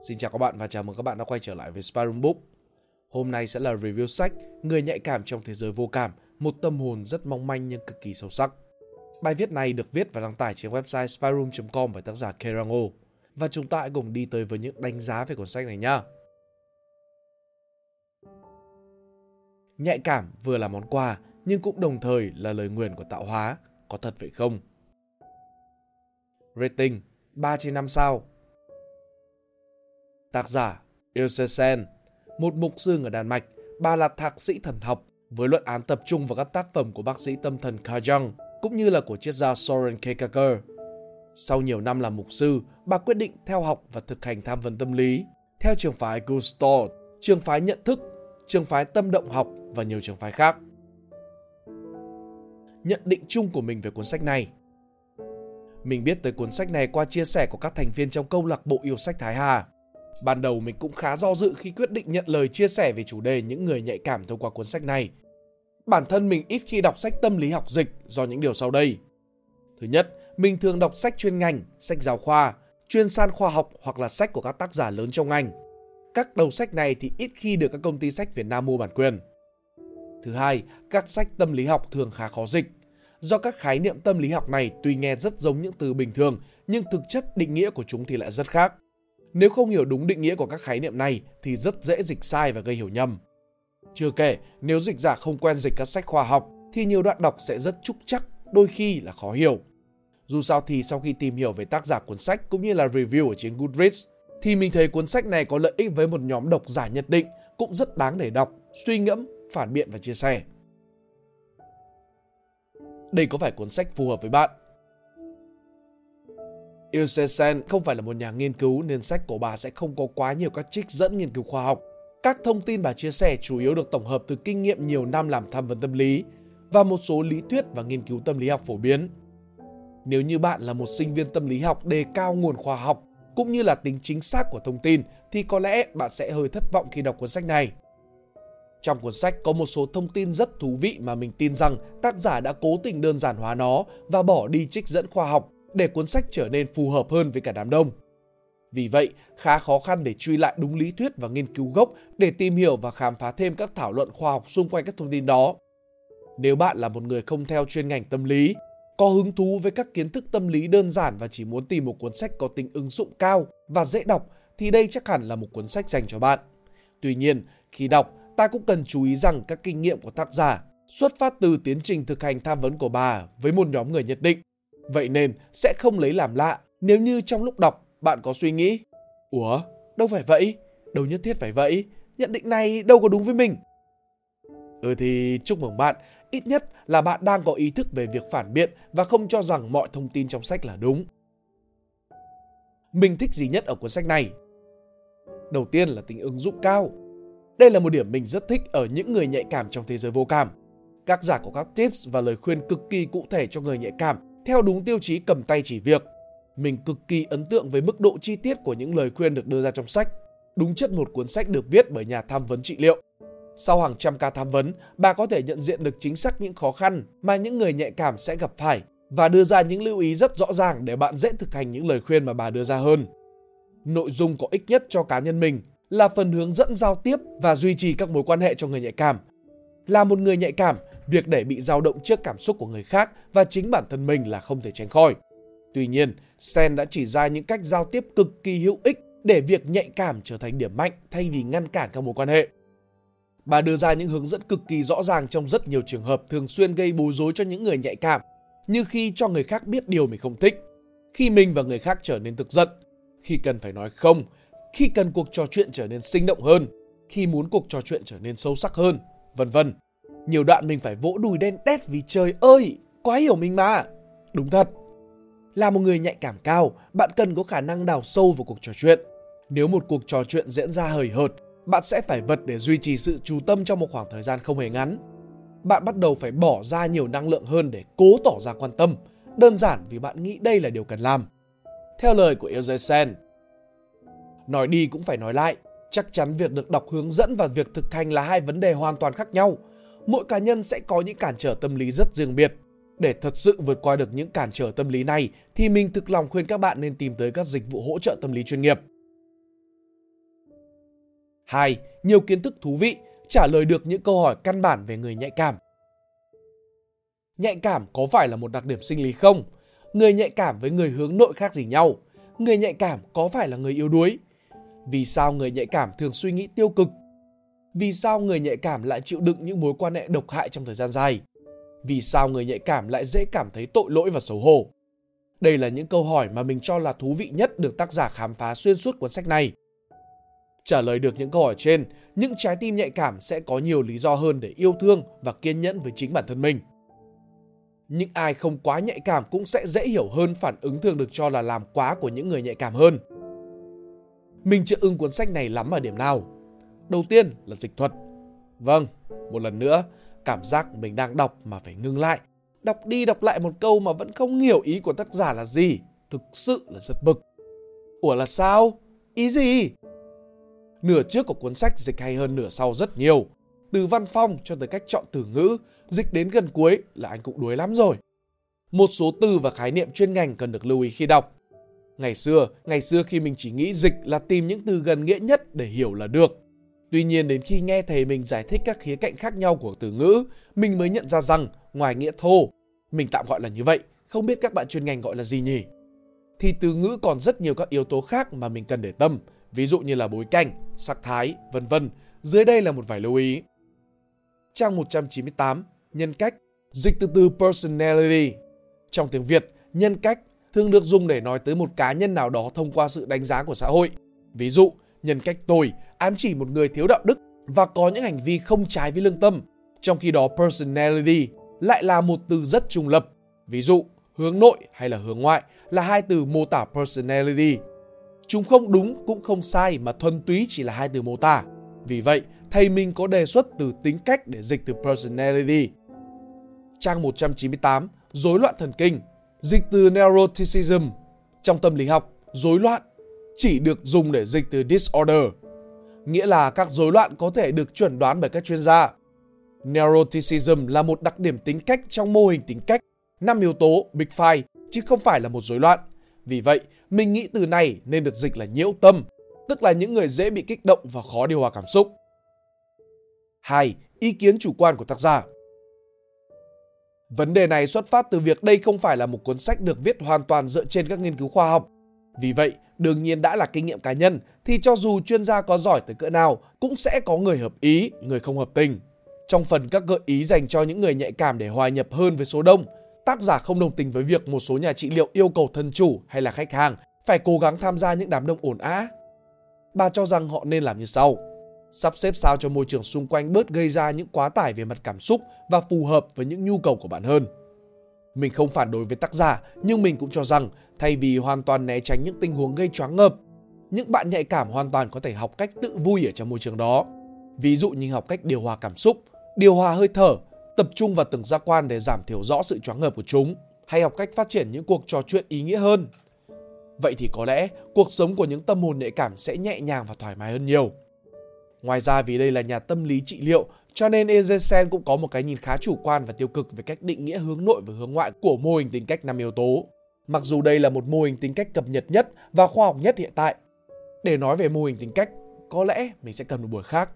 Xin chào các bạn và chào mừng các bạn đã quay trở lại với Spyroom Book. Hôm nay sẽ là review sách Người nhạy cảm trong thế giới vô cảm, một tâm hồn rất mong manh nhưng cực kỳ sâu sắc. Bài viết này được viết và đăng tải trên website spyroom.com bởi tác giả Kerango. Và chúng ta hãy cùng đi tới với những đánh giá về cuốn sách này nhé. Nhạy cảm vừa là món quà nhưng cũng đồng thời là lời nguyền của tạo hóa. Có thật vậy không? Rating 3 trên 5 sao Tác giả Ilse Sen, một mục sư ở Đan Mạch, bà là thạc sĩ thần học với luận án tập trung vào các tác phẩm của bác sĩ tâm thần Carl Jung cũng như là của triết gia Soren Kierkegaard. Sau nhiều năm làm mục sư, bà quyết định theo học và thực hành tham vấn tâm lý theo trường phái Gustav, trường phái nhận thức, trường phái tâm động học và nhiều trường phái khác. Nhận định chung của mình về cuốn sách này Mình biết tới cuốn sách này qua chia sẻ của các thành viên trong câu lạc bộ yêu sách Thái Hà. Ban đầu mình cũng khá do dự khi quyết định nhận lời chia sẻ về chủ đề những người nhạy cảm thông qua cuốn sách này. Bản thân mình ít khi đọc sách tâm lý học dịch do những điều sau đây. Thứ nhất, mình thường đọc sách chuyên ngành, sách giáo khoa, chuyên san khoa học hoặc là sách của các tác giả lớn trong ngành. Các đầu sách này thì ít khi được các công ty sách Việt Nam mua bản quyền. Thứ hai, các sách tâm lý học thường khá khó dịch. Do các khái niệm tâm lý học này tuy nghe rất giống những từ bình thường, nhưng thực chất định nghĩa của chúng thì lại rất khác. Nếu không hiểu đúng định nghĩa của các khái niệm này thì rất dễ dịch sai và gây hiểu nhầm. Chưa kể, nếu dịch giả không quen dịch các sách khoa học thì nhiều đoạn đọc sẽ rất trúc chắc, đôi khi là khó hiểu. Dù sao thì sau khi tìm hiểu về tác giả cuốn sách cũng như là review ở trên Goodreads thì mình thấy cuốn sách này có lợi ích với một nhóm độc giả nhất định, cũng rất đáng để đọc, suy ngẫm, phản biện và chia sẻ. Đây có phải cuốn sách phù hợp với bạn? Ilse Sen không phải là một nhà nghiên cứu nên sách của bà sẽ không có quá nhiều các trích dẫn nghiên cứu khoa học. Các thông tin bà chia sẻ chủ yếu được tổng hợp từ kinh nghiệm nhiều năm làm tham vấn tâm lý và một số lý thuyết và nghiên cứu tâm lý học phổ biến. Nếu như bạn là một sinh viên tâm lý học đề cao nguồn khoa học cũng như là tính chính xác của thông tin thì có lẽ bạn sẽ hơi thất vọng khi đọc cuốn sách này. Trong cuốn sách có một số thông tin rất thú vị mà mình tin rằng tác giả đã cố tình đơn giản hóa nó và bỏ đi trích dẫn khoa học để cuốn sách trở nên phù hợp hơn với cả đám đông. Vì vậy, khá khó khăn để truy lại đúng lý thuyết và nghiên cứu gốc để tìm hiểu và khám phá thêm các thảo luận khoa học xung quanh các thông tin đó. Nếu bạn là một người không theo chuyên ngành tâm lý, có hứng thú với các kiến thức tâm lý đơn giản và chỉ muốn tìm một cuốn sách có tính ứng dụng cao và dễ đọc thì đây chắc hẳn là một cuốn sách dành cho bạn. Tuy nhiên, khi đọc, ta cũng cần chú ý rằng các kinh nghiệm của tác giả xuất phát từ tiến trình thực hành tham vấn của bà với một nhóm người nhất định Vậy nên sẽ không lấy làm lạ nếu như trong lúc đọc bạn có suy nghĩ Ủa, đâu phải vậy? Đâu nhất thiết phải vậy? Nhận định này đâu có đúng với mình. Ừ thì chúc mừng bạn, ít nhất là bạn đang có ý thức về việc phản biện và không cho rằng mọi thông tin trong sách là đúng. Mình thích gì nhất ở cuốn sách này? Đầu tiên là tính ứng dụng cao. Đây là một điểm mình rất thích ở những người nhạy cảm trong thế giới vô cảm. Các giả có các tips và lời khuyên cực kỳ cụ thể cho người nhạy cảm theo đúng tiêu chí cầm tay chỉ việc. Mình cực kỳ ấn tượng với mức độ chi tiết của những lời khuyên được đưa ra trong sách. Đúng chất một cuốn sách được viết bởi nhà tham vấn trị liệu. Sau hàng trăm ca tham vấn, bà có thể nhận diện được chính xác những khó khăn mà những người nhạy cảm sẽ gặp phải và đưa ra những lưu ý rất rõ ràng để bạn dễ thực hành những lời khuyên mà bà đưa ra hơn. Nội dung có ích nhất cho cá nhân mình là phần hướng dẫn giao tiếp và duy trì các mối quan hệ cho người nhạy cảm. Là một người nhạy cảm, việc để bị dao động trước cảm xúc của người khác và chính bản thân mình là không thể tránh khỏi. Tuy nhiên, Sen đã chỉ ra những cách giao tiếp cực kỳ hữu ích để việc nhạy cảm trở thành điểm mạnh thay vì ngăn cản các mối quan hệ. Bà đưa ra những hướng dẫn cực kỳ rõ ràng trong rất nhiều trường hợp thường xuyên gây bối rối cho những người nhạy cảm, như khi cho người khác biết điều mình không thích, khi mình và người khác trở nên tức giận, khi cần phải nói không, khi cần cuộc trò chuyện trở nên sinh động hơn, khi muốn cuộc trò chuyện trở nên sâu sắc hơn, vân vân. Nhiều đoạn mình phải vỗ đùi đen đét vì trời ơi, quá hiểu mình mà. Đúng thật. Là một người nhạy cảm cao, bạn cần có khả năng đào sâu vào cuộc trò chuyện. Nếu một cuộc trò chuyện diễn ra hời hợt, bạn sẽ phải vật để duy trì sự chú tâm trong một khoảng thời gian không hề ngắn. Bạn bắt đầu phải bỏ ra nhiều năng lượng hơn để cố tỏ ra quan tâm, đơn giản vì bạn nghĩ đây là điều cần làm. Theo lời của Ilse nói đi cũng phải nói lại, chắc chắn việc được đọc hướng dẫn và việc thực hành là hai vấn đề hoàn toàn khác nhau mỗi cá nhân sẽ có những cản trở tâm lý rất riêng biệt. Để thật sự vượt qua được những cản trở tâm lý này thì mình thực lòng khuyên các bạn nên tìm tới các dịch vụ hỗ trợ tâm lý chuyên nghiệp. 2. Nhiều kiến thức thú vị, trả lời được những câu hỏi căn bản về người nhạy cảm. Nhạy cảm có phải là một đặc điểm sinh lý không? Người nhạy cảm với người hướng nội khác gì nhau? Người nhạy cảm có phải là người yếu đuối? Vì sao người nhạy cảm thường suy nghĩ tiêu cực? Vì sao người nhạy cảm lại chịu đựng những mối quan hệ độc hại trong thời gian dài? Vì sao người nhạy cảm lại dễ cảm thấy tội lỗi và xấu hổ? Đây là những câu hỏi mà mình cho là thú vị nhất được tác giả khám phá xuyên suốt cuốn sách này. Trả lời được những câu hỏi trên, những trái tim nhạy cảm sẽ có nhiều lý do hơn để yêu thương và kiên nhẫn với chính bản thân mình. Những ai không quá nhạy cảm cũng sẽ dễ hiểu hơn phản ứng thường được cho là làm quá của những người nhạy cảm hơn. Mình chưa ưng cuốn sách này lắm ở điểm nào. Đầu tiên là dịch thuật. Vâng, một lần nữa, cảm giác mình đang đọc mà phải ngưng lại. Đọc đi đọc lại một câu mà vẫn không hiểu ý của tác giả là gì. Thực sự là rất bực. Ủa là sao? Ý gì? Nửa trước của cuốn sách dịch hay hơn nửa sau rất nhiều. Từ văn phong cho tới cách chọn từ ngữ, dịch đến gần cuối là anh cũng đuối lắm rồi. Một số từ và khái niệm chuyên ngành cần được lưu ý khi đọc. Ngày xưa, ngày xưa khi mình chỉ nghĩ dịch là tìm những từ gần nghĩa nhất để hiểu là được. Tuy nhiên đến khi nghe thầy mình giải thích các khía cạnh khác nhau của từ ngữ, mình mới nhận ra rằng ngoài nghĩa thô, mình tạm gọi là như vậy, không biết các bạn chuyên ngành gọi là gì nhỉ? Thì từ ngữ còn rất nhiều các yếu tố khác mà mình cần để tâm, ví dụ như là bối cảnh, sắc thái, vân vân. Dưới đây là một vài lưu ý. Trang 198, nhân cách, dịch từ từ personality. Trong tiếng Việt, nhân cách thường được dùng để nói tới một cá nhân nào đó thông qua sự đánh giá của xã hội. Ví dụ, nhân cách tồi ám chỉ một người thiếu đạo đức và có những hành vi không trái với lương tâm. Trong khi đó personality lại là một từ rất trung lập. Ví dụ, hướng nội hay là hướng ngoại là hai từ mô tả personality. Chúng không đúng cũng không sai mà thuần túy chỉ là hai từ mô tả. Vì vậy, thầy mình có đề xuất từ tính cách để dịch từ personality. Trang 198, rối loạn thần kinh, dịch từ neuroticism. Trong tâm lý học, rối loạn chỉ được dùng để dịch từ disorder, nghĩa là các rối loạn có thể được chuẩn đoán bởi các chuyên gia. Neuroticism là một đặc điểm tính cách trong mô hình tính cách, năm yếu tố Big Five, chứ không phải là một rối loạn. Vì vậy, mình nghĩ từ này nên được dịch là nhiễu tâm, tức là những người dễ bị kích động và khó điều hòa cảm xúc. 2. Ý kiến chủ quan của tác giả Vấn đề này xuất phát từ việc đây không phải là một cuốn sách được viết hoàn toàn dựa trên các nghiên cứu khoa học. Vì vậy, đương nhiên đã là kinh nghiệm cá nhân thì cho dù chuyên gia có giỏi tới cỡ nào cũng sẽ có người hợp ý, người không hợp tình. Trong phần các gợi ý dành cho những người nhạy cảm để hòa nhập hơn với số đông, tác giả không đồng tình với việc một số nhà trị liệu yêu cầu thân chủ hay là khách hàng phải cố gắng tham gia những đám đông ồn ào. Bà cho rằng họ nên làm như sau. Sắp xếp sao cho môi trường xung quanh bớt gây ra những quá tải về mặt cảm xúc và phù hợp với những nhu cầu của bạn hơn. Mình không phản đối với tác giả, nhưng mình cũng cho rằng thay vì hoàn toàn né tránh những tình huống gây choáng ngợp, những bạn nhạy cảm hoàn toàn có thể học cách tự vui ở trong môi trường đó. Ví dụ như học cách điều hòa cảm xúc, điều hòa hơi thở, tập trung vào từng giác quan để giảm thiểu rõ sự choáng ngợp của chúng, hay học cách phát triển những cuộc trò chuyện ý nghĩa hơn. Vậy thì có lẽ cuộc sống của những tâm hồn nhạy cảm sẽ nhẹ nhàng và thoải mái hơn nhiều. Ngoài ra vì đây là nhà tâm lý trị liệu, cho nên Ezesen cũng có một cái nhìn khá chủ quan và tiêu cực về cách định nghĩa hướng nội và hướng ngoại của mô hình tính cách năm yếu tố. Mặc dù đây là một mô hình tính cách cập nhật nhất và khoa học nhất hiện tại. Để nói về mô hình tính cách, có lẽ mình sẽ cần một buổi khác.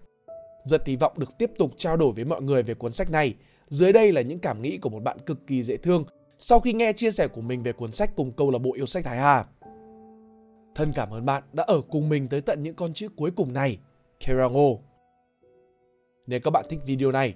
Rất hy vọng được tiếp tục trao đổi với mọi người về cuốn sách này. Dưới đây là những cảm nghĩ của một bạn cực kỳ dễ thương sau khi nghe chia sẻ của mình về cuốn sách cùng câu lạc bộ yêu sách Thái Hà. Thân cảm ơn bạn đã ở cùng mình tới tận những con chữ cuối cùng này. Kerango. Nếu các bạn thích video này,